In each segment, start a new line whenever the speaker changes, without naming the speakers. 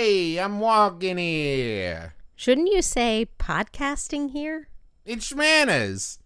Hey, I'm walking here.
Shouldn't you say podcasting here?
It's Shmanners.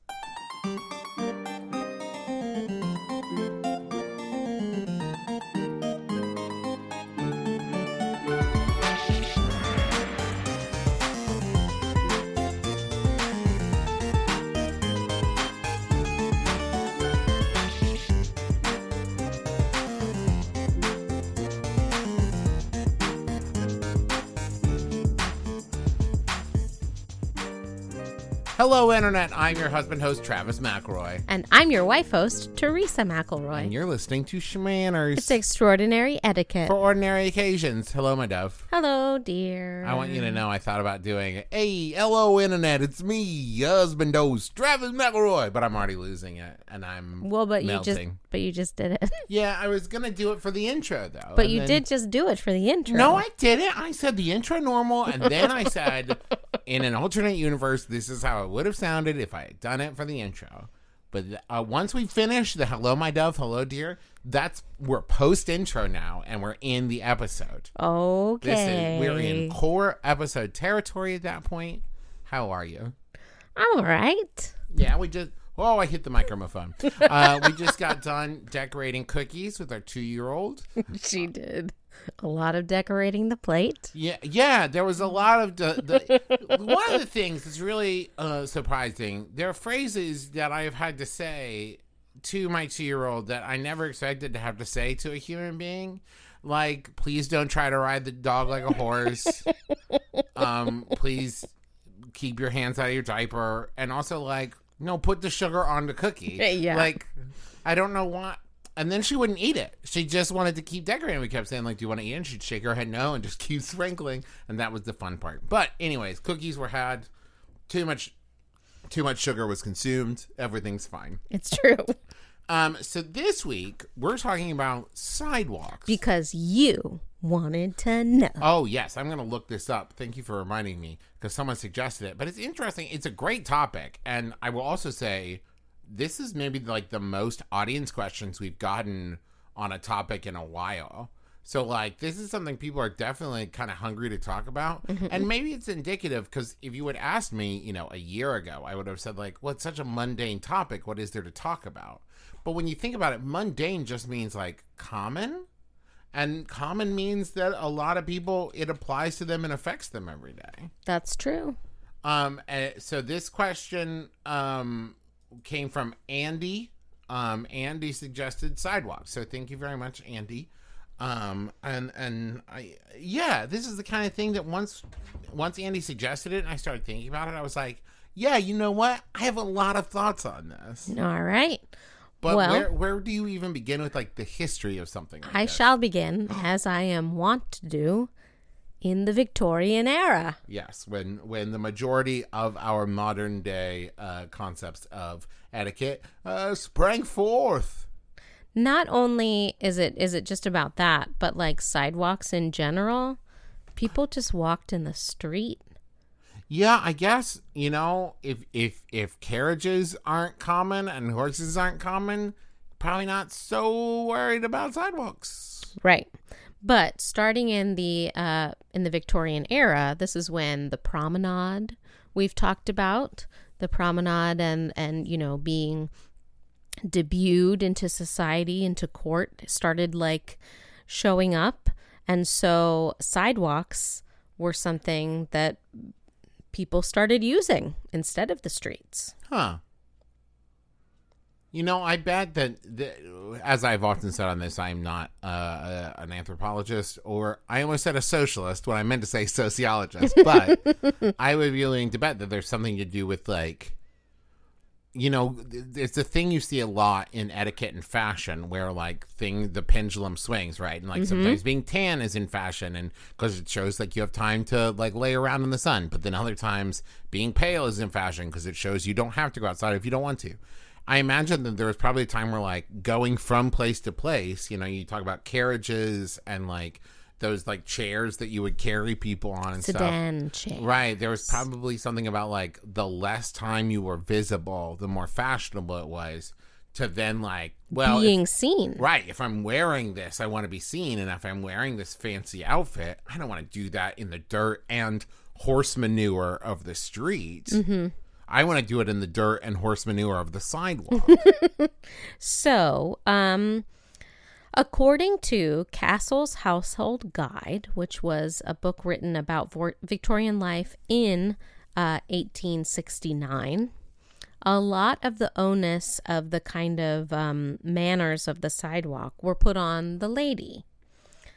Hello, Internet. I'm your husband host, Travis McElroy.
And I'm your wife host, Teresa McElroy.
And you're listening to Shmanners.
It's extraordinary etiquette.
For ordinary occasions. Hello, my dove.
Hello, dear.
I want you to know I thought about doing, hey, hello, Internet. It's me, your husband host, Travis McElroy. But I'm already losing it. And I'm
well, but
melting.
you just, but you just did it.
Yeah, I was going to do it for the intro, though.
But you
then-
did just do it for the intro.
No, I didn't. I said the intro normal, and then I said, in an alternate universe, this is how it would have sounded if I had done it for the intro. But uh, once we finish the "Hello, my dove," "Hello, dear," that's we're post intro now, and we're in the episode.
Okay.
Is we're in core episode territory at that point. How are you?
I'm all right.
Yeah, we just. Oh, I hit the microphone. Uh, we just got done decorating cookies with our two-year-old.
she did a lot of decorating the plate.
Yeah, yeah. There was a lot of the, the one of the things that's really uh, surprising. There are phrases that I have had to say to my two-year-old that I never expected to have to say to a human being, like "Please don't try to ride the dog like a horse." um, please keep your hands out of your diaper, and also like, no, put the sugar on the cookie.
Yeah.
like I don't know why. And then she wouldn't eat it. She just wanted to keep decorating. We kept saying, like, do you want to eat it? And she'd shake her head no and just keep sprinkling. And that was the fun part. But anyways, cookies were had. Too much too much sugar was consumed. Everything's fine.
It's true
Um, so this week we're talking about sidewalks.
because you wanted to know.
Oh yes, I'm gonna look this up. Thank you for reminding me because someone suggested it. But it's interesting. It's a great topic, and I will also say this is maybe like the most audience questions we've gotten on a topic in a while. So like this is something people are definitely kind of hungry to talk about, mm-hmm. and maybe it's indicative because if you had asked me, you know, a year ago, I would have said like, "Well, it's such a mundane topic. What is there to talk about?" But when you think about it, mundane just means like common. And common means that a lot of people it applies to them and affects them every day.
That's true.
Um, uh, so this question um came from Andy. Um, Andy suggested sidewalks. So thank you very much, Andy. Um, and and I yeah, this is the kind of thing that once once Andy suggested it and I started thinking about it, I was like, yeah, you know what? I have a lot of thoughts on this.
All right.
But
Well-
where where do you even begin with like the history of something? Like
I
this?
shall begin, as I am wont to do, in the Victorian era.
Yes, when when the majority of our modern day uh, concepts of etiquette uh, sprang forth.
Not only is it is it just about that, but like sidewalks in general, people just walked in the street.
Yeah, I guess you know if if if carriages aren't common and horses aren't common, probably not so worried about sidewalks.
Right. But starting in the uh, in the Victorian era, this is when the promenade we've talked about the promenade and and you know being debuted into society into court started like showing up, and so sidewalks were something that people started using instead of the streets.
Huh. You know, I bet that, that, as I've often said on this, I'm not uh, uh, an anthropologist, or I almost said a socialist when I meant to say sociologist, but I would be willing to bet that there's something to do with, like, you know, it's a thing you see a lot in etiquette and fashion where, like, thing the pendulum swings, right? And, like, mm-hmm. sometimes being tan is in fashion, and because it shows, like, you have time to, like, lay around in the sun, but then other times being pale is in fashion because it shows you don't have to go outside if you don't want to. I imagine that there was probably a time where like going from place to place, you know, you talk about carriages and like those like chairs that you would carry people on and stuff.
Sedan chair.
Right. There was probably something about like the less time you were visible, the more fashionable it was to then like, well, if-
being seen.
right, if I'm wearing this, I want to be seen, and if I'm wearing this fancy outfit, I don't want to do that in the dirt and horse manure of the street.
Mm-hmm.
I want to do it in the dirt and horse manure of the sidewalk.
So, um, according to Cassell's Household Guide, which was a book written about Victorian life in uh, 1869, a lot of the onus of the kind of um, manners of the sidewalk were put on the lady.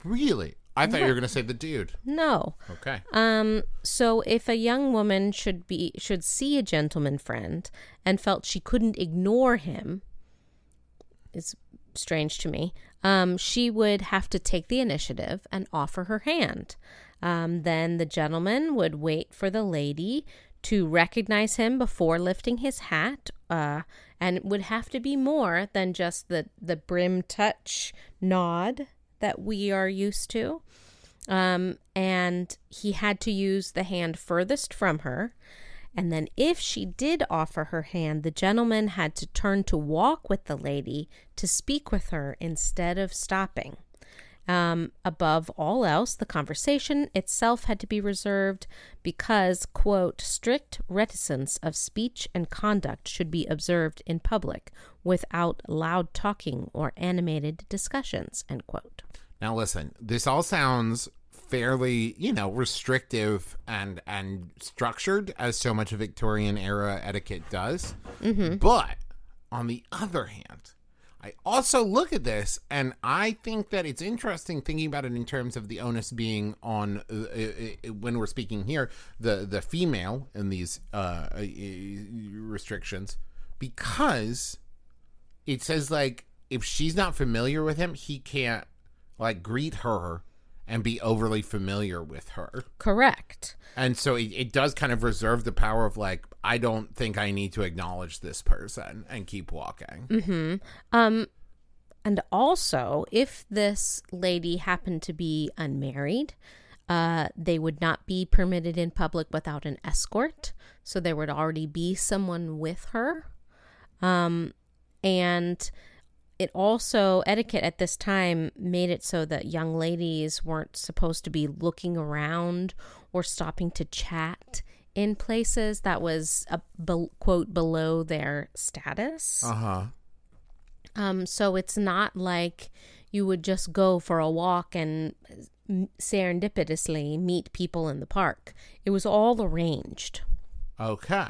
really? I thought you were going to say the dude.
No.
Okay.
Um, so if a young woman should be should see a gentleman friend and felt she couldn't ignore him, is strange to me. Um, she would have to take the initiative and offer her hand. Um, then the gentleman would wait for the lady to recognize him before lifting his hat, uh, and it would have to be more than just the the brim touch nod that we are used to. Um, and he had to use the hand furthest from her. And then, if she did offer her hand, the gentleman had to turn to walk with the lady to speak with her instead of stopping. Um, above all else, the conversation itself had to be reserved because, quote, strict reticence of speech and conduct should be observed in public without loud talking or animated discussions, end quote.
Now listen, this all sounds fairly, you know, restrictive and and structured as so much of Victorian era etiquette does. But on the other hand, I also look at this and I think that it's interesting thinking about it in terms of the onus being on uh, uh, uh, when we're speaking here the the female in these uh, uh, restrictions because it says like if she's not familiar with him, he can't like greet her and be overly familiar with her.
Correct.
And so it, it does kind of reserve the power of like, I don't think I need to acknowledge this person and keep walking. Hmm.
Um, and also, if this lady happened to be unmarried, uh, they would not be permitted in public without an escort. So there would already be someone with her. Um, and it also, etiquette at this time made it so that young ladies weren't supposed to be looking around or stopping to chat in places that was, a, be, quote, below their status.
Uh huh.
Um, so it's not like you would just go for a walk and serendipitously meet people in the park. It was all arranged.
Okay.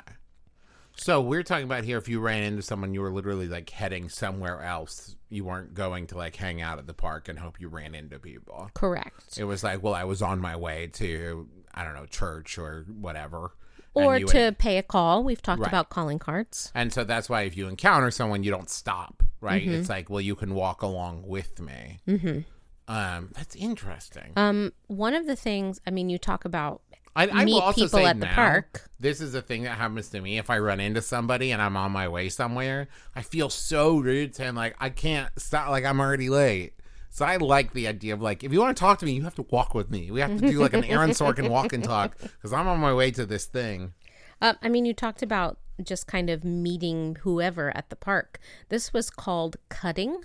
So we're talking about here if you ran into someone, you were literally like heading somewhere else. You weren't going to like hang out at the park and hope you ran into people.
Correct.
It was like, well, I was on my way to, I don't know, church or whatever.
Or to
would-
pay a call. We've talked
Right.
about calling cards.
And so that's why if you encounter someone, you don't stop, right?
Mm-hmm.
It's like, well, you can walk along with me. Mm-hmm. Um, that's interesting.
Um, one of the things, I mean, you talk about
I, I
meet
will also
people
say
at the
now,
park.
This is a thing that happens to me if I run into somebody and I'm on my way somewhere. I feel so rude and like I can't stop. Like I'm already late. So I like the idea of like if you want to talk to me, you have to walk with me. We have to do like an Aaron Sorkin walk and talk because I'm on my way to this thing.
Uh, I mean, you talked about just kind of meeting whoever at the park. This was called cutting,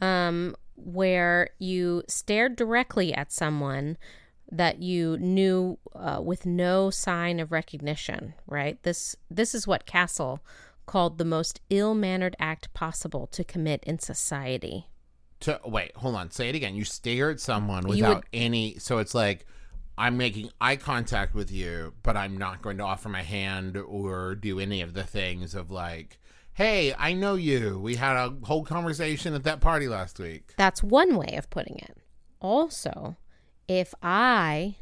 um, where you stared directly at someone that you knew uh, with no sign of recognition. Right. This this is what Cassell called the most ill-mannered act possible to commit in society.
To wait, hold on. Say it again. You stare at someone without
would-
any. So it's like I'm making eye contact with you, but I'm not going to offer my hand or do any of the things of like, hey, I know you. We had a whole conversation at that party last week.
That's one way of putting it. Also, if I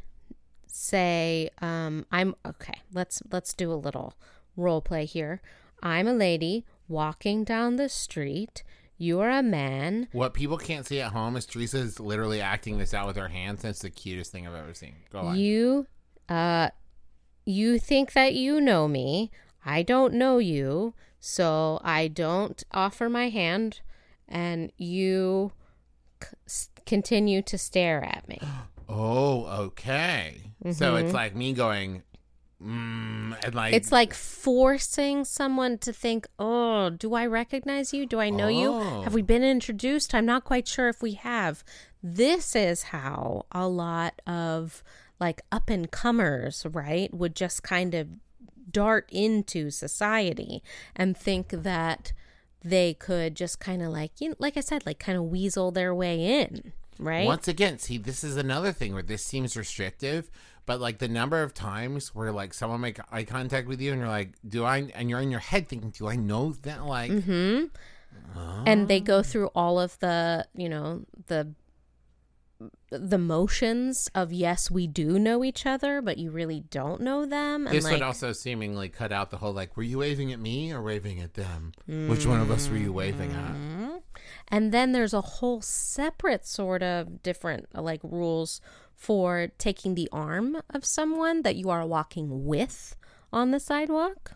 say um, I'm okay, let's let's do a little role play here. I'm a lady walking down the street. You're a man.
What people can't see at home is Teresa is literally acting this out with her hands. And it's the cutest thing I've ever seen. Go on.
You uh you think that you know me. I don't know you, so I don't offer my hand and you c- continue to stare at me.
oh, okay. So
Mm-hmm.
it's like me going, mm, and like
It's like forcing someone to think, "Oh, do I recognize you? Do I know you?
Oh.
Have we been introduced? I'm not quite sure if we have." This is how a lot of like up and comers, right, would just kind of dart into society and think that they could just kind of like, you know, like I said, like kind of weasel their way in, right?
Once again, see, this is another thing where this seems restrictive, but like the number of times where like someone make eye contact with you and you're like, do I? And you're in your head thinking, do I know that? Like,
Mm-hmm. and they go through all of the you know the the motions of yes we do know each other but you really don't know them and
this
like
would also seemingly cut out the whole like, were you waving at me or waving at them? Which one of us were you waving at?
And then there's a whole separate sort of different like rules for taking the arm of someone that you are walking with on the sidewalk.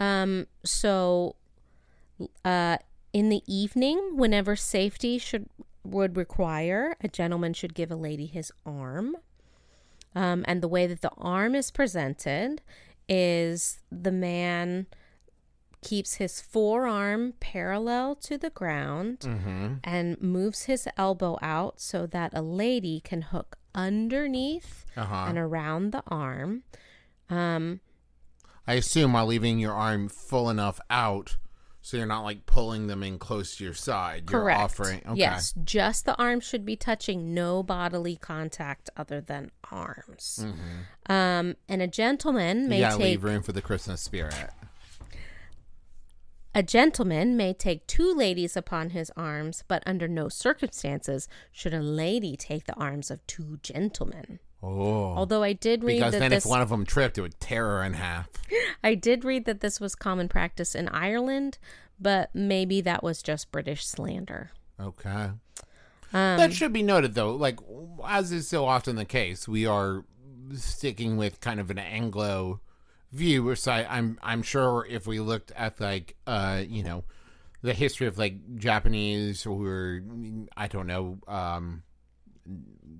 Um so uh in the evening whenever safety should would require a gentleman should give a lady his arm. Um, and the way that the arm is presented is the man keeps his forearm parallel to the ground
Mm-hmm.
and moves his elbow out so that a lady can hook underneath
Uh huh.
and around the arm. Um,
I assume while leaving your arm full enough out, so you're not like pulling them in close to your side. You're
correct.
offering. Okay.
Yes, just the arm should be touching, no bodily contact other than arms. Um, and a gentleman may
gotta
take
leave room for the Christmas spirit.
A gentleman may take two ladies upon his arms, but under no circumstances should a lady take the arms of two gentlemen.
Oh.
Although I did read
because
that
then
this,
if one of them tripped, it would tear her in half.
I did read that this was common practice in Ireland, but maybe that was just British slander.
Okay.
Um,
that should be noted, though. Like, as is so often the case, we are sticking with kind of an Anglo view. Which I, I'm, I'm sure if we looked at like, uh, you know, the history of like Japanese or I don't know, um,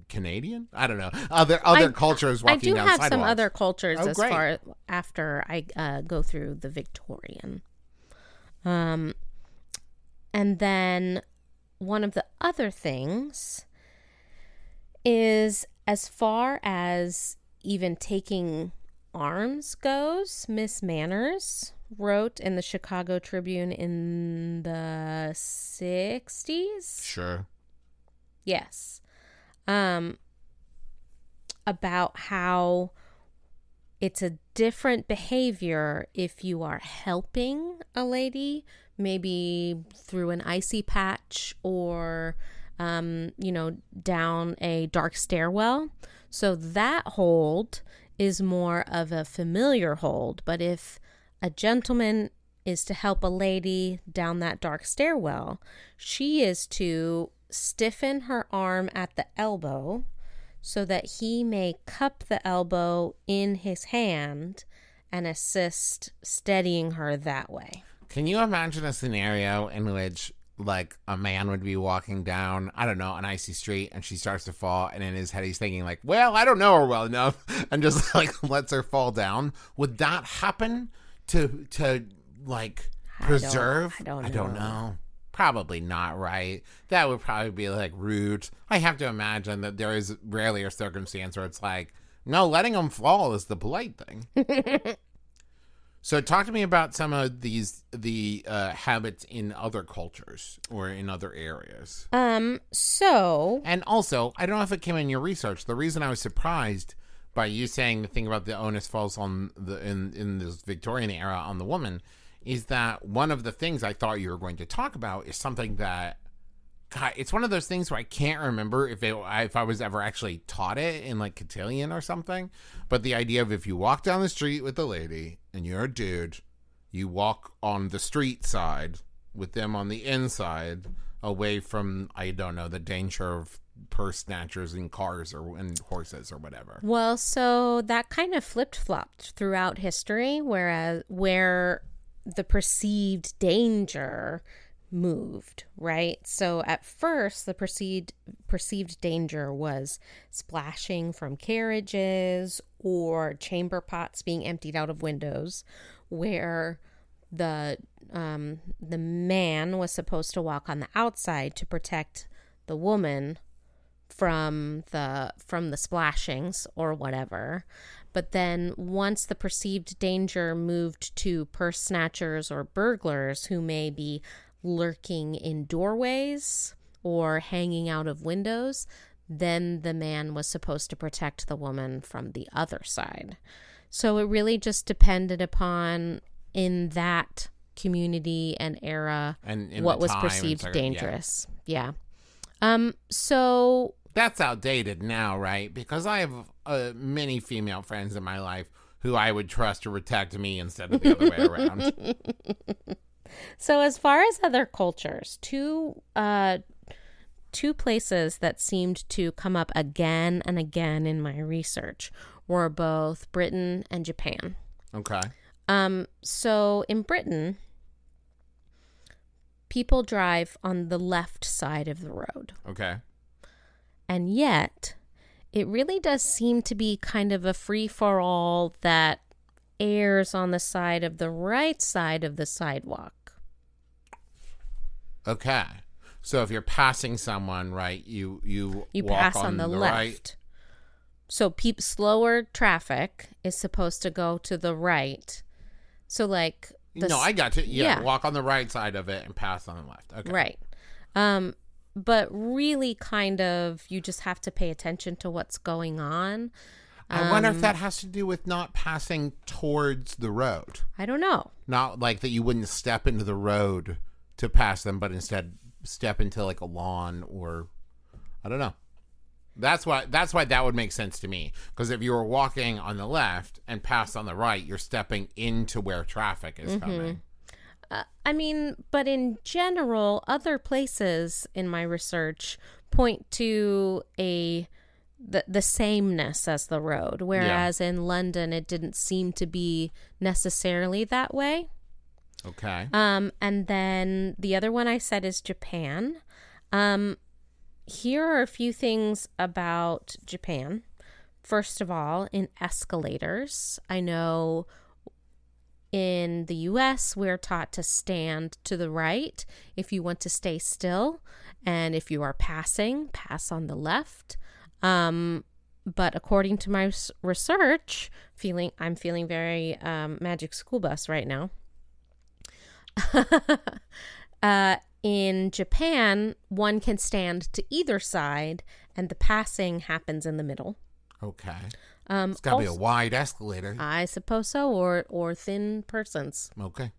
Canadian. I don't know other other
I-
cultures
I do
down
have some other cultures
Oh,
as
great.
far after I uh, go through the Victorian. Um, and then one of the other things is as far as even taking arms goes, Miss Manners wrote in the Chicago Tribune in the 60s.
Sure.
Yes. Um about how it's a different behavior if you are helping a lady, maybe through an icy patch or um, you know, down a dark stairwell. So that hold is more of a familiar hold, but if a gentleman is to help a lady down that dark stairwell, she is to stiffen her arm at the elbow so that he may cup the elbow in his hand and assist steadying her that way.
Can you imagine a scenario in which like a man would be walking down, I don't know, an icy street and she starts to fall and in his head he's thinking like, Well, I don't know her well enough and just like lets her fall down. Would that happen to to like
I don't-
preserve?
I don't
I don't
know.
know. Probably not right. That would probably be like rude. I have to imagine that there is rarely a circumstance where it's like, no, letting them fall is the polite thing. So talk to me about some of these the uh, habits in other cultures or in other areas.
Um so
And also, I don't know if it came in your research. The reason I was surprised by you saying the thing about the onus falls on the in in this Victorian era on the woman is that one of the things I thought you were going to talk about is something that God, it's one of those things where I can't remember if it if I was ever actually taught it in like cotillion or something. But the idea of if you walk down the street with a lady and you're a dude, you walk on the street side with them on the inside, away from I don't know the danger of purse snatchers and cars or and horses or whatever.
Well, so that kind of flipped flopped throughout history, whereas where the perceived danger moved, right? So at first, the perceived perceived danger was splashing from carriages or chamber pots being emptied out of windows, where the um, the man was supposed to walk on the outside to protect the woman from the from the splashings or whatever. But then once the perceived danger moved to purse snatchers or burglars who may be lurking in doorways or hanging out of windows, then the man was supposed to protect the woman from the other side. So it really just depended upon in that community and era
And
what was perceived
yeah.
dangerous. Yeah. Um so
That's outdated now, right? Because I have uh, many female friends in my life who I would trust to protect me instead of the other way around.
So as far as other cultures, two uh two places that seemed to come up again and again in my research were both Britain and Japan.
Okay.
Um so in Britain people drive on the left side of the road.
Okay.
And yet, it really does seem to be kind of a free for all that airs on the side of the right side of the sidewalk.
Okay. So if you're passing someone, right, you you
You
walk
pass on, the, left.
right.
So peep slower traffic is supposed to go to the right. So like the
no, I got you. Yeah,
yeah.
walk on the right side of it and pass on the left. Okay.
right. Um but really kind of you just have to pay attention to what's going on.
I wonder
Um,
if that has to do with not passing towards the road.
I don't know.
Not like that you wouldn't step into the road to pass them, but instead step into like a lawn or I don't know. That's why that's why that would make sense to me. Because if you were walking on the left and pass on the right, you're stepping into where traffic is coming.
Uh, I mean, but in general, other places in my research point to a the the sameness as the road, whereas in London it didn't seem to be necessarily that way.
Okay.
Um, and then the other one I said is Japan. Um, here are a few things about Japan. First of all, in escalators, I know in the US, we're taught to stand to the right if you want to stay still. And if you are passing, pass on the left. Um, but according to my research, feeling I'm feeling very um, magic school bus right now. uh, in Japan, one can stand to either side, and the passing happens in the middle.
Okay.
Um,
It's got to be a wide escalator.
I suppose so, or or thin persons.
Okay.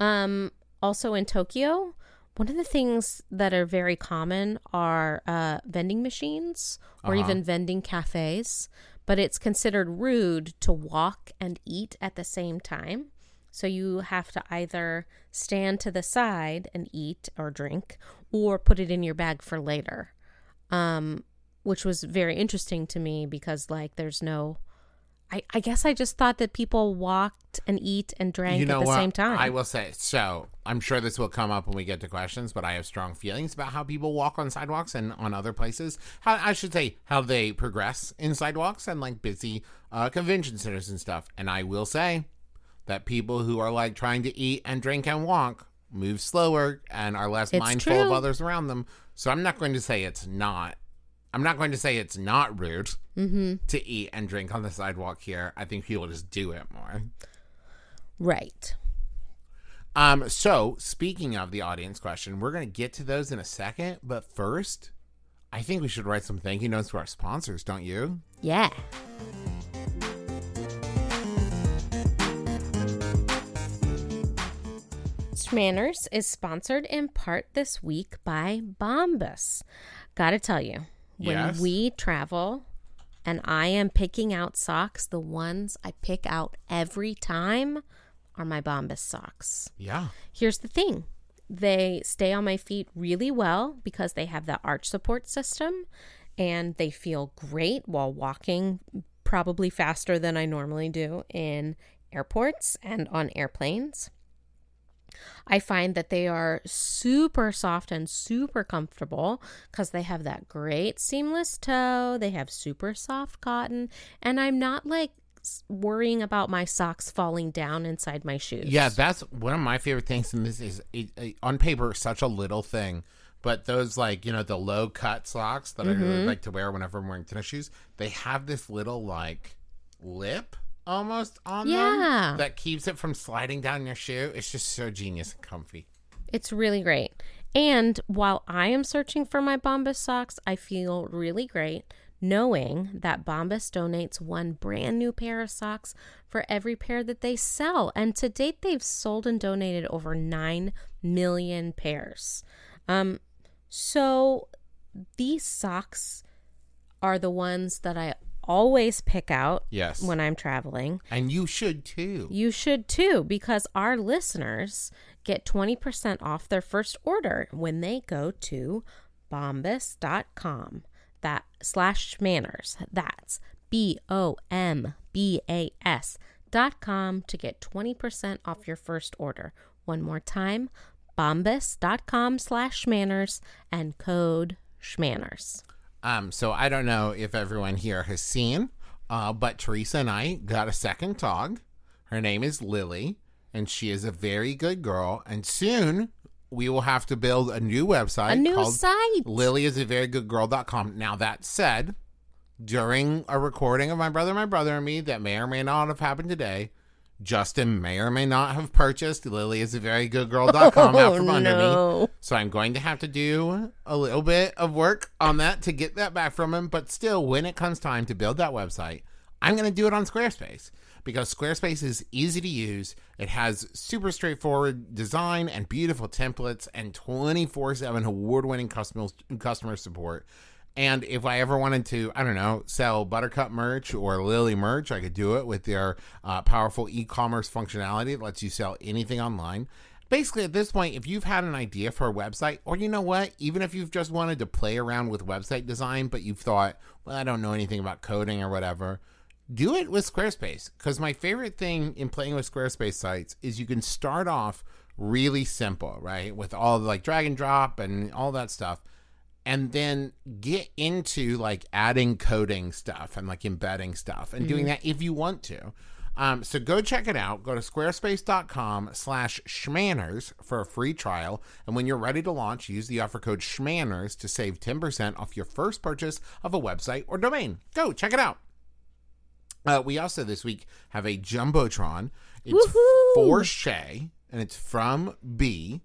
Um, also in Tokyo, one of the things that are very common are uh, vending machines or
Uh-huh.
even vending cafes, but it's considered rude to walk and eat at the same time. So you have to either stand to the side and eat or drink, or put it in your bag for later. Um, which was very interesting to me because like there's no I, I guess I just thought that people walked and eat and drank
you know
at the
what?
same time.
I will say so. I'm sure this will come up when we get to questions, but I have strong feelings about how people walk on sidewalks and on other places. How I should say how they progress in sidewalks and like busy uh, convention centers and stuff. And I will say that people who are like trying to eat and drink and walk move slower and are less
It's
mindful of others around them. So I'm not going to say it's not. I'm not going to say it's not rude
mm-hmm.
to eat and drink on the sidewalk here. I think people just do it more.
Right.
Um, so speaking of the audience question, we're gonna get to those in a second, but first, I think we should write some thank you notes to our sponsors, don't you?
Yeah. Manners is sponsored in part this week by Bombas. Gotta tell you, when
Yes.
we travel and I am picking out socks, the ones I pick out every time are my Bombas socks.
Yeah.
Here's the thing they stay on my feet really well because they have the arch support system and they feel great while walking, probably faster than I normally do in airports and on airplanes. I find that they are super soft and super comfortable because they have that great seamless toe. They have super soft cotton, and I'm not like worrying about my socks falling down inside my shoes.
Yeah, that's one of my favorite things. And this is it, it, on paper such a little thing, but those like you know the low cut socks that I
Mm-hmm.
really like to wear whenever I'm wearing tennis shoes, they have this little like lip almost on
Yeah.
them that keeps it from sliding down your shoe. It's just so genius and comfy.
It's really great. And while I am searching for my Bombas socks, I feel really great knowing that Bombas donates one brand new pair of socks for every pair that they sell. And to date, they've sold and donated over 9 million pairs. Um, so these socks are the ones that I always pick out
Yes,
when I'm traveling.
and you should too.
You should too, because our listeners get 20% off their first order when they go to bombas.com. That slash manners. That's B O M B A S dot com to get 20% off your first order. One more time, bombas.com slash manners and code schmanners.
Um, so I don't know if everyone here has seen, uh, but Teresa and I got a second dog. Her name is Lily, and she is a very good girl. And soon we will have to build a new website
A new
called
site.
Lily is a very good girl.com. Now that said, during a recording of my brother, my brother and me that may or may not have happened today, Justin may or may not have purchased Lily is a very good girl.com out oh, from
Oh,
under me. So I'm going to have to do a little bit of work on that to get that back from him. But still, when it comes time to build that website, I'm going to do it on Squarespace because Squarespace is easy to use. It has super straightforward design and beautiful templates and 24 7 award winning customer, customer support. And if I ever wanted to, I don't know, sell Buttercup merch or Lily merch, I could do it with their uh, powerful e commerce functionality that lets you sell anything online. Basically at this point if you've had an idea for a website or you know what even if you've just wanted to play around with website design but you've thought well i don't know anything about coding or whatever do it with squarespace. Because my favorite thing in playing with squarespace sites is you can start off really simple right? With all the like drag and drop and all that stuff and then get into like adding coding stuff and like embedding stuff and doing that if you want to. Um, so go check it out. Go to squarespace.com slash schmanners for a free trial. And when you're ready to launch, use the offer code schmanners to save 10% off your first purchase of a website or domain. Go check it out. Uh, we also this week have a Jumbotron. It's
Woohoo!
for Shay, and it's from B.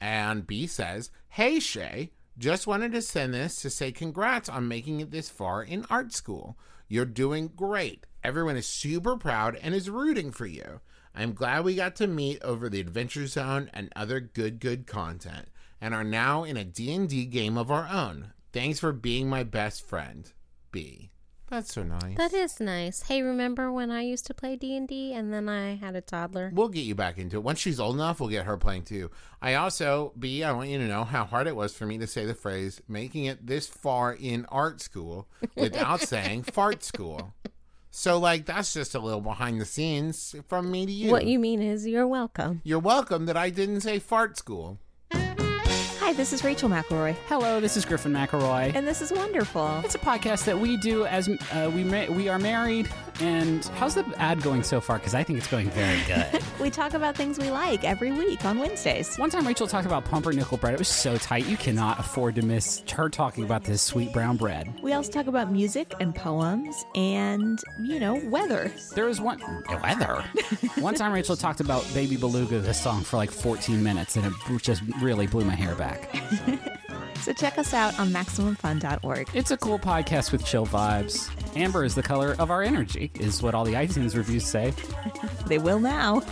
And B says, Hey Shay, just wanted to send this to say congrats on making it this far in art school. You're doing great. Everyone is super proud and is rooting for you. I'm glad we got to meet over the Adventure Zone and other good good content and are now in a D&D game of our own. Thanks for being my best friend. B. That's so nice.
That is nice. Hey, remember when I used to play D&D and then I had a toddler?
We'll get you back into it. Once she's old enough, we'll get her playing too. I also, B, I want you to know how hard it was for me to say the phrase making it this far in art school without saying fart school. So, like, that's just a little behind the scenes from me to you.
What you mean is you're welcome.
You're welcome that I didn't say fart school.
Hi, this is Rachel McElroy,
Hello, this is Griffin McElroy.
and this is wonderful.
It's a podcast that we do as uh, we ma- we are married. And how's the ad going so far? Because I think it's going very good.
We talk about things we like every week on Wednesdays.
One time, Rachel talked about pumpernickel bread. It was so tight you cannot afford to miss her talking about this sweet brown bread.
We also talk about music and poems and, you know, weather.
There was one weather. one time, Rachel talked about Baby Beluga, the song, for like 14 minutes, and it just really blew my hair back.
So check us out on MaximumFun.org.
It's a cool podcast with chill vibes. Amber is the color of our energy, is what all the iTunes reviews say.
They will now.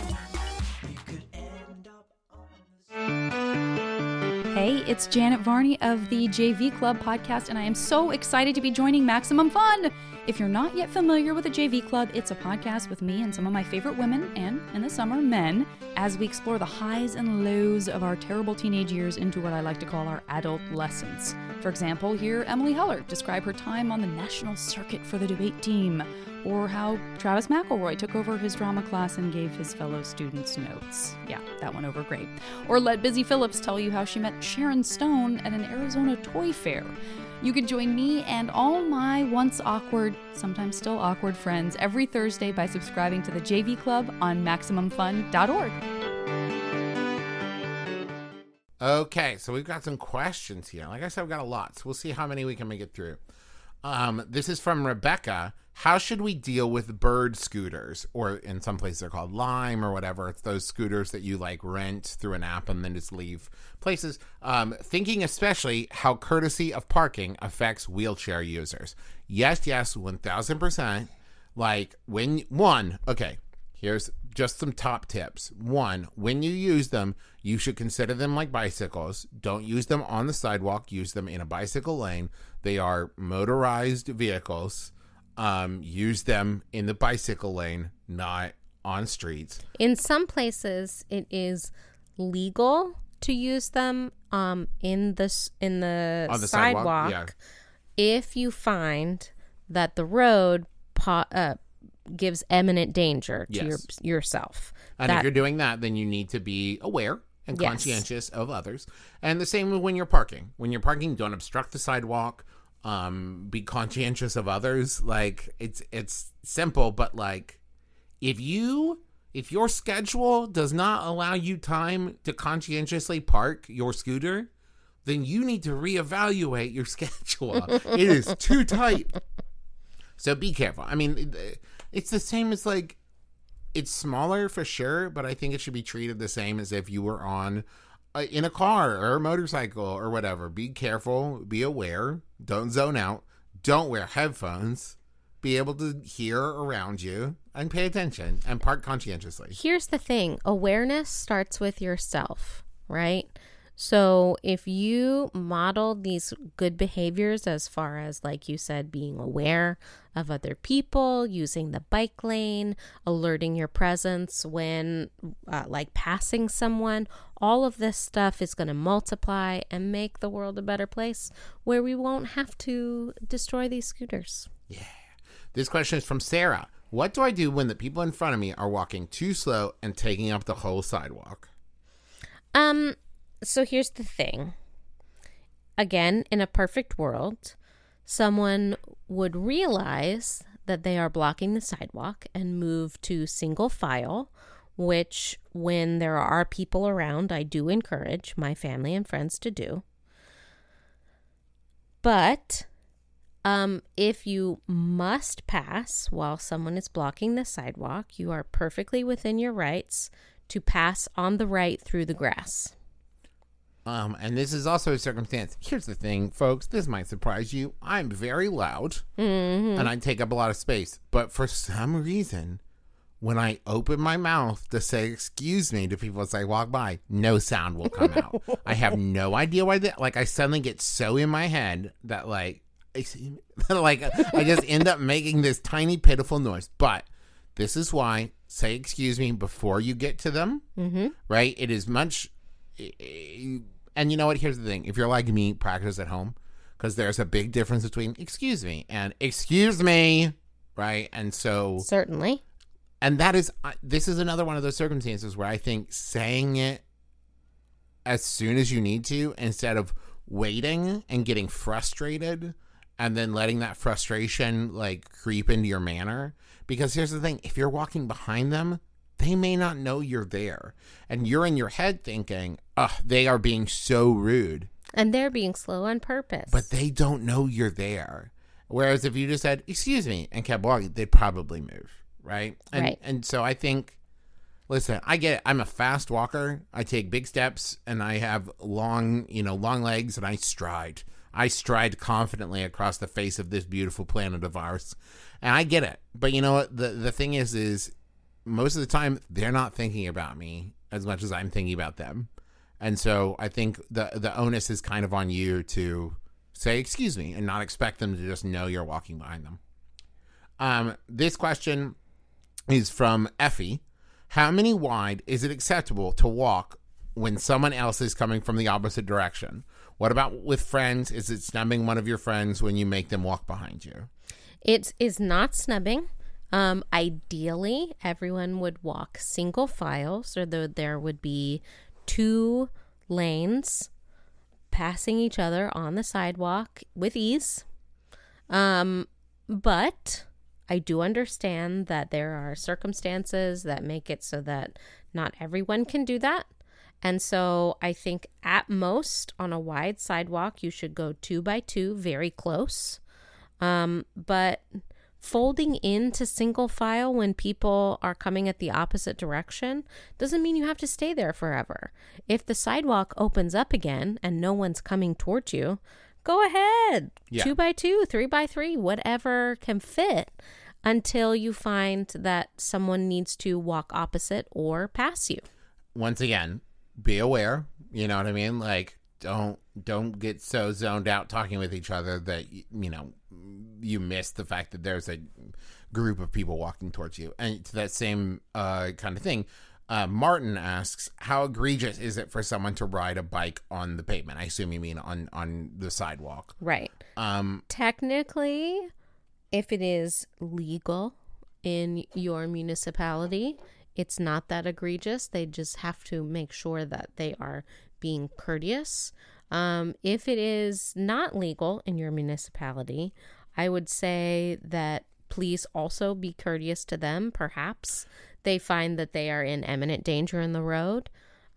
Hey, it's Janet Varney of the JV Club podcast, and I am so excited to be joining Maximum Fun. If you're not yet familiar with the JV Club, it's a podcast with me and some of my favorite women, and in the summer, men, as we explore the highs and lows of our terrible teenage years into what I like to call our adult lessons. For example, hear Emily Heller describe her time on the national circuit for the debate team, or how Travis McElroy took over his drama class and gave his fellow students notes. Yeah, that went over great. Or let Busy Phillips tell you how she met Sharon Stone at an Arizona toy fair. You can join me and all my once awkward, sometimes still awkward friends every Thursday by subscribing to the JV Club on MaximumFun.org.
Okay, so we've got some questions here. Like I said, we've got a lot, so we'll see how many we can make it through. Um, this is from Rebecca. How should we deal with bird scooters, or in some places they're called Lime or whatever? It's those scooters that you like rent through an app and then just leave places. Um, thinking especially how courtesy of parking affects wheelchair users. Yes, yes, one thousand percent. Like when one, okay, Here's just some top tips. One, when you use them, you should consider them like bicycles. Don't use them on the sidewalk, use them in a bicycle lane. They are motorized vehicles. Um, use them in the bicycle lane, not on streets.
In some places, it is legal to use them um, in the in the,
the
sidewalk,
sidewalk,
if you find that the road po- uh, gives imminent danger to your, yourself.
And if you're doing that, then you need to be aware and
Yes.
conscientious of others. And the same with when you're parking. When you're parking, don't obstruct the sidewalk. Um, be conscientious of others. Like it's it's simple, but like if you if your schedule does not allow you time to conscientiously park your scooter, then you need to reevaluate your schedule. it is too tight. So be careful. I mean, it's the same as like it's smaller for sure, but I think it should be treated the same as if you were on Uh, in a car or a motorcycle or whatever. Be careful, be aware, don't zone out, don't wear headphones, be able to hear around you and pay attention and park conscientiously.
Here's the thing awareness starts with yourself, right? So if you model these good behaviors as far as, like you said, being aware of other people, using the bike lane, alerting your presence when, uh, like, passing someone, all of this stuff is going to multiply and make the world a better place where we won't have to destroy these scooters. Yeah.
This question is from Sarah. What do I do when the people in front of me are walking too slow and taking up the whole sidewalk?
Um, so here's the thing. Again, in a perfect world, someone would realize that they are blocking the sidewalk and move to single file, which, when there are people around, I do encourage my family and friends to do. But um, if you must pass while someone is blocking the sidewalk, you are perfectly within your rights to pass on the right through the grass.
Um, and this is also a circumstance. Here's the thing, folks. This might surprise you. I'm very loud and I take up a lot of space. But for some reason, when I open my mouth to say excuse me to people as I walk by, no sound will come out. I have no idea why that like I suddenly get so in my head that like excuse like I just end up making this tiny pitiful noise. But this is why say excuse me before you get to them. Mm-hmm. Right? It is much and you know what? Here's the thing: if you're like me, practice at home because there's a big difference between "excuse me" and "excuse me," right? And so,
Certainly.
and that is uh, this is another one of those circumstances where I think saying it as soon as you need to, instead of waiting and getting frustrated, and then letting that frustration like creep into your manner. Because here's the thing: if you're walking behind them, they may not know you're there. And you're in your head thinking, ugh, they are being so rude.
And they're being slow on purpose.
But they don't know you're there. Whereas if you just said, excuse me, and kept walking, they'd probably move. Right? And
Right.
and so I think listen, I get it. I'm a fast walker. I take big steps and I have long, you know, long legs and I stride. I stride confidently across the face of this beautiful planet of ours. And I get it. But you know what? The the thing is is most of the time they're not thinking about me as much as I'm thinking about them. And so I think the the onus is kind of on you to say excuse me and not expect them to just know you're walking behind them. Um, this question is from Effie. How many wide is it acceptable to walk when someone else is coming from the opposite direction? What about with friends? Is it snubbing one of your friends when you make them walk behind you?
It is not snubbing. Um, ideally, everyone would walk single file, so there would be two lanes passing each other on the sidewalk with ease. Um, but I do understand that there are circumstances that make it so that not everyone can do that. And so I think at most on a wide sidewalk, you should go two by two, very close. Um, but folding into single file when people are coming at the opposite direction doesn't mean you have to stay there forever. If the sidewalk opens up again and no one's coming towards you, go ahead.
Yeah.
Two by two, three by three, whatever can fit until you find that someone needs to walk opposite or pass you.
Once again, be aware. You know what I mean? Like, don't don't get so zoned out talking with each other that you know you miss the fact that there's a group of people walking towards you. And to that same uh, kind of thing, uh, Martin asks, "How egregious is it for someone to ride a bike on the pavement?" I assume you mean on on the sidewalk.
Right.
Um,
Technically, if it is legal in your municipality, it's not that egregious. They just have to make sure that they are being courteous. Um, if it is not legal in your municipality, I would say that please also be courteous to them. Perhaps they find that they are in imminent danger in the road.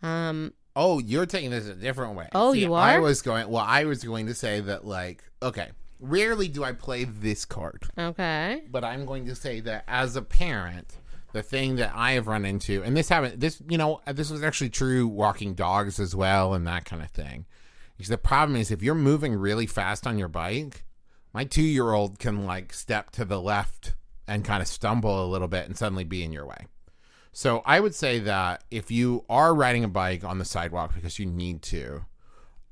Um,
Oh, you're taking this a different way.
Oh, you are.
I was going. Well, I was going to say that, like, okay, rarely do I play this card,
okay.
but I'm going to say that as a parent, the thing that I have run into, and this happened, this you know, this was actually true walking dogs as well, and that kind of thing. Because the problem is, if you're moving really fast on your bike, my two year old can like step to the left and kind of stumble a little bit and suddenly be in your way. So I would say that if you are riding a bike on the sidewalk because you need to,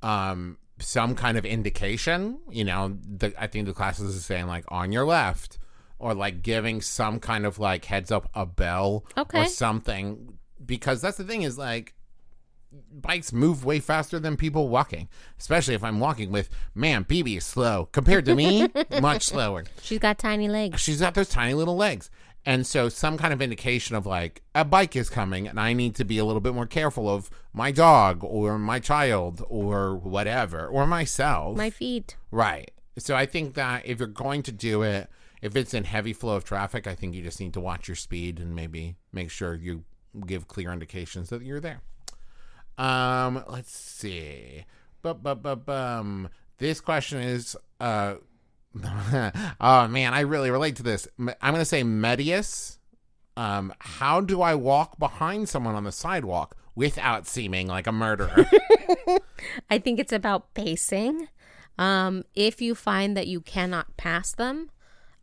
um, some kind of indication, you know, the, I think the classes is saying like on your left, or like giving some kind of like heads up, a bell
Okay.
or something, because that's the thing is like bikes move way faster than people walking, especially if I'm walking with man. BB is slow compared to me, much slower
She's got tiny legs.
she's got those tiny little legs. And so some kind of indication of like a bike is coming and I need to be a little bit more careful of my dog or my child or whatever or myself.
My feet.
right. So I think that if you're going to do it, if it's in heavy flow of traffic, I think you just need to watch your speed and maybe make sure you give clear indications that you're there. Um, let's see. But but but um, this question is uh, oh man, I really relate to this. I'm gonna say Medius. Um, how do I walk behind someone on the sidewalk without seeming like a murderer?
I think it's about pacing. Um, if you find that you cannot pass them,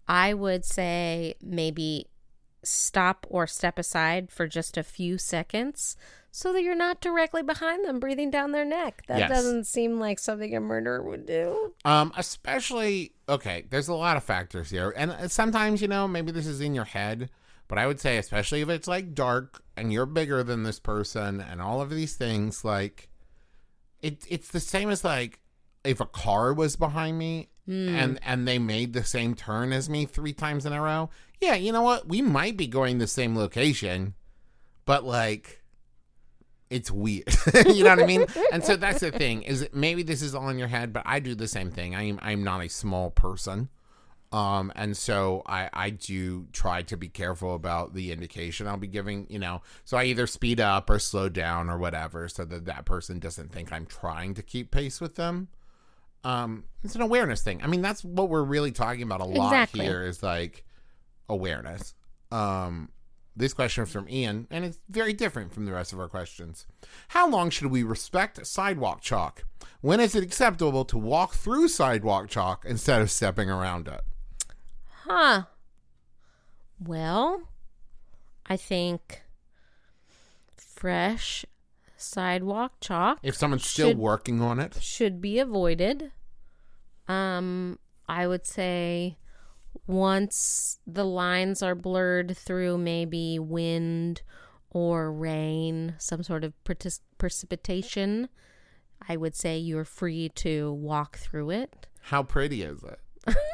I would say maybe stop or step aside for just a few seconds so that you're not directly behind them breathing down their neck. That
Yes.
doesn't seem like something a murderer would do.
Um, especially okay. There's a lot of factors here, and uh, sometimes you know maybe this is in your head, but I would say especially if it's like dark and you're bigger than this person and all of these things, like it. It's the same as like if a car was behind me and and they made the same turn as me three times in a row. Yeah, you know what? We might be going the same location, but like it's weird. you know what I mean? And so that's the thing is maybe this is all in your head, but I do the same thing. I'm I'm not a small person. Um, and so I, I do try to be careful about the indication I'll be giving, you know, so I either speed up or slow down or whatever so that that person doesn't think I'm trying to keep pace with them. Um, it's an awareness thing. I mean, that's what we're really talking about a lot
Exactly.
here is like awareness. Um, this question is from Ian, and it's very different from the rest of our questions. How long should we respect sidewalk chalk? When is it acceptable to walk through sidewalk chalk instead of stepping around it?
Huh. Well, I think fresh sidewalk chalk
If someone's still
Should-
working on it,
should be avoided. Um, I would say once the lines are blurred through maybe wind or rain, some sort of partic- precipitation, I would say you're free to walk through it.
How pretty is it?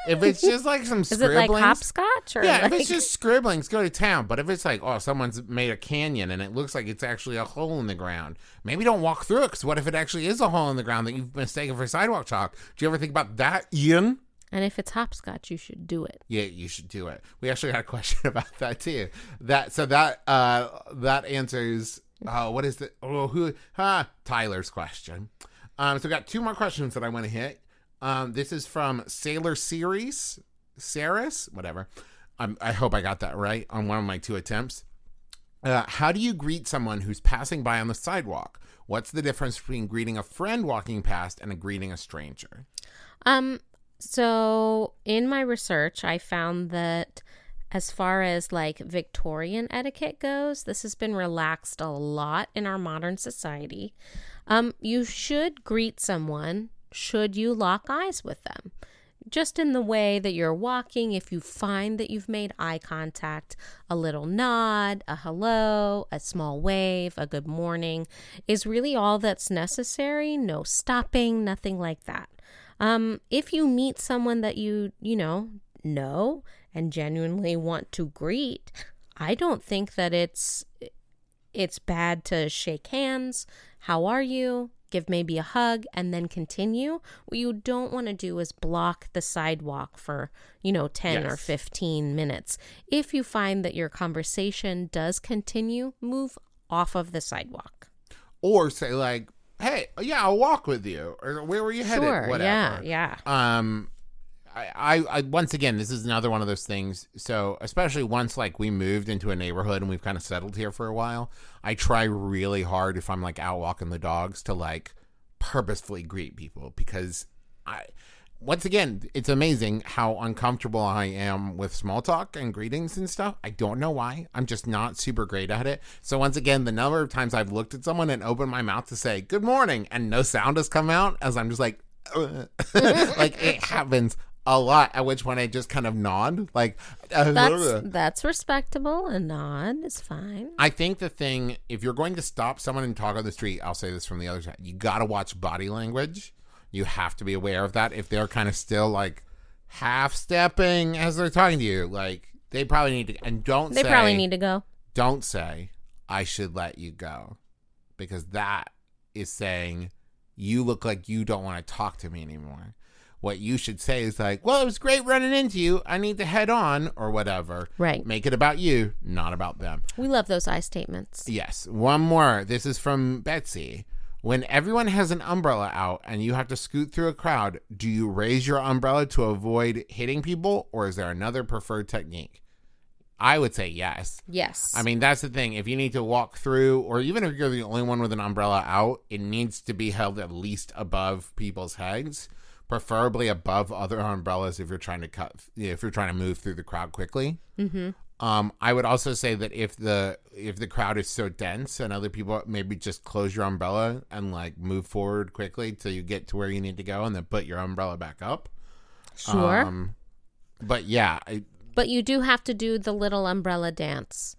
if it's just like some
Is it like hopscotch or
yeah,
like,
if it's just scribblings, go to town. But if it's like, oh, someone's made a canyon and it looks like it's actually a hole in the ground, maybe don't walk through it. Because what if it actually is a hole in the ground that you've mistaken for sidewalk chalk? Do you ever think about that, Ian?
And if it's hopscotch, you should do it.
Yeah, you should do it. We actually had a question about that too. That so that uh that answers uh what is the oh who huh Tyler's question. Um so we got two more questions that I want to hit. Um this is from Sailor Series Saris, whatever. Um, I hope I got that right on one of my two attempts. Uh, how do you greet someone who's passing by on the sidewalk? What's the difference between greeting a friend walking past and a greeting a stranger?
Um, so in my research, I found that as far as like Victorian etiquette goes, this has been relaxed a lot in our modern society. Um, you should greet someone should you lock eyes with them. Just in the way that you're walking, if you find that you've made eye contact, a little nod, a hello, a small wave, a good morning is really all that's necessary. No stopping, nothing like that. Um, if you meet someone that you, you know, know and genuinely want to greet, I don't think that it's it's bad to shake hands. How are you? Give maybe a hug and then continue. What you don't want to do is block the sidewalk for, you know, 10 or 15 minutes. If you find that your conversation does continue, move off of the sidewalk.
Or say like, "Hey, yeah, I'll walk with you," or "Where were you headed?"
Sure.
Whatever.
Yeah. Yeah.
um I, I i once again this is another one of those things so especially once like we moved into a neighborhood and we've kind of settled here for a while i try really hard if i'm like out walking the dogs to like purposefully greet people because i once again it's amazing how uncomfortable i am with small talk and greetings and stuff i don't know why i'm just not super great at it so once again the number of times i've looked at someone and opened my mouth to say good morning and no sound has come out as i'm just like like it happens a lot at which point i just kind of nod like
That's that's respectable. A nod is fine.
I think the thing, if you're going to stop someone and talk on the street, I'll say this from the other side, you got to watch body language. You have to be aware of that. If they're kind of still like half stepping as they're talking to you, like they probably need to, and don't
They
say,
probably need to go.
don't say, I should let you go. Because that is saying, you look like you don't want to talk to me anymore. What you should say is like, well, it was great running into you. I need to head on or whatever.
Right.
Make it about you, not about them.
We love those I statements.
Yes. One more. This is from Betsy. When everyone has an umbrella out and you have to scoot through a crowd, do you raise your umbrella to avoid hitting people or is there another preferred technique? I would say yes.
Yes.
I mean, that's the thing. If you need to walk through, or even if you're the only one with an umbrella out, it needs to be held at least above people's heads, preferably above other umbrellas if you're trying to cut, if you're trying to move through the crowd quickly. Mm-hmm. Um, I would also say that if the if the crowd is so dense and other people maybe just close your umbrella and like move forward quickly till you get to where you need to go, and then put your umbrella back up.
sure.
Um, but yeah, I,
But you do have to do the little umbrella dance.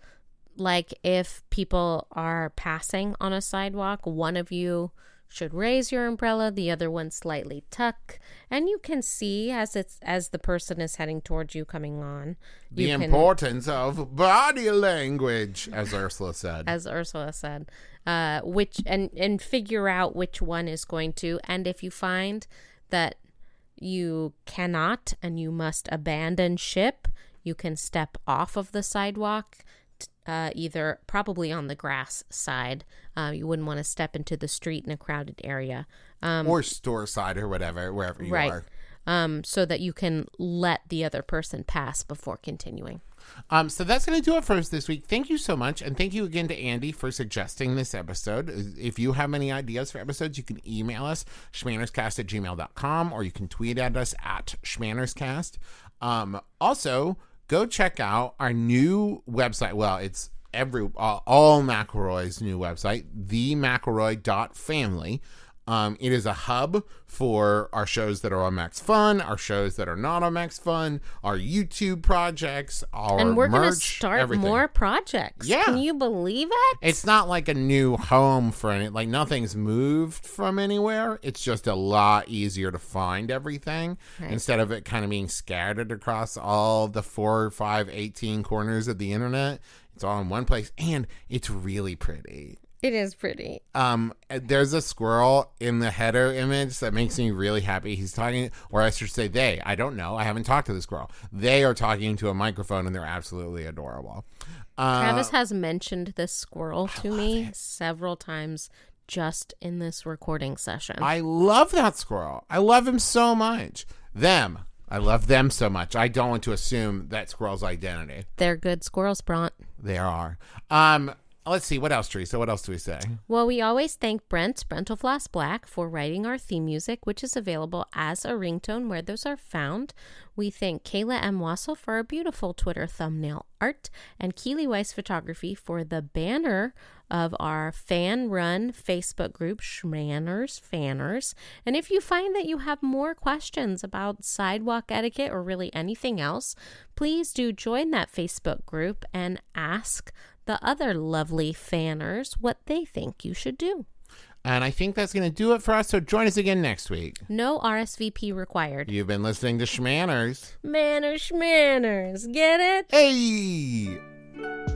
Like if people are passing on a sidewalk, one of you should raise your umbrella, the other one slightly tuck, and you can see as it's as the person is heading towards you coming on.
the
you can-
importance of body language, as Ursula said.
as Ursula said, uh, which and and figure out which one is going to. And if you find that you cannot and you must abandon ship, you can step off of the sidewalk. Uh, either probably on the grass side. Uh, you wouldn't want to step into the street in a crowded area. Um,
or store side or whatever, wherever you
right.
are.
Um, so that you can let the other person pass before continuing.
Um, so that's going to do it for us this week. Thank you so much. And thank you again to Andy for suggesting this episode. If you have any ideas for episodes, you can email us, shmannerscast at gmail.com, or you can tweet at us at shmannerscast. Um, also, go check out our new website. Well, it's every all, all McElroy's new website, the themcElroy.family. Um, it is a hub for our shows that are on Max Fun, our shows that are not on Max Fun, our YouTube projects, our
and we're going to start
everything.
more projects.
Yeah.
Can you believe it?
It's not like a new home for any, like nothing's moved from anywhere. It's just a lot easier to find everything
Right.
instead of it kind of being scattered across all the four, five, 18 corners of the internet. It's all in one place and it's really pretty.
It is pretty.
Um, there's a squirrel in the header image that makes me really happy. He's talking, or I should say, they. I don't know. I haven't talked to the squirrel. They are talking to a microphone, and they're absolutely adorable. Uh,
Travis has mentioned this squirrel to me several times just in this recording session.
I love that squirrel. I love him so much. Them. I love them so much. I don't want to assume that squirrel's identity.
They're good squirrels, Brent.
They are. Um, Oh, let's see. What else, Teresa? What else do we say?
Well, we always thank Brent brentalfloss Black for writing our theme music, which is available as a ringtone where those are found. We thank Kayla M. Wasil for our beautiful Twitter thumbnail art and Keely Weiss Photography for the banner of our fan run Facebook group, Shmanners Fanners. And if you find that you have more questions about sidewalk etiquette or really anything else, please do join that Facebook group and ask the other lovely fanners what they think you should do.
And I think that's going to do it for us. So join us again next week.
No RSVP required.
You've been listening to Shmanners.
Manners, shmanners. Get it?
Hey!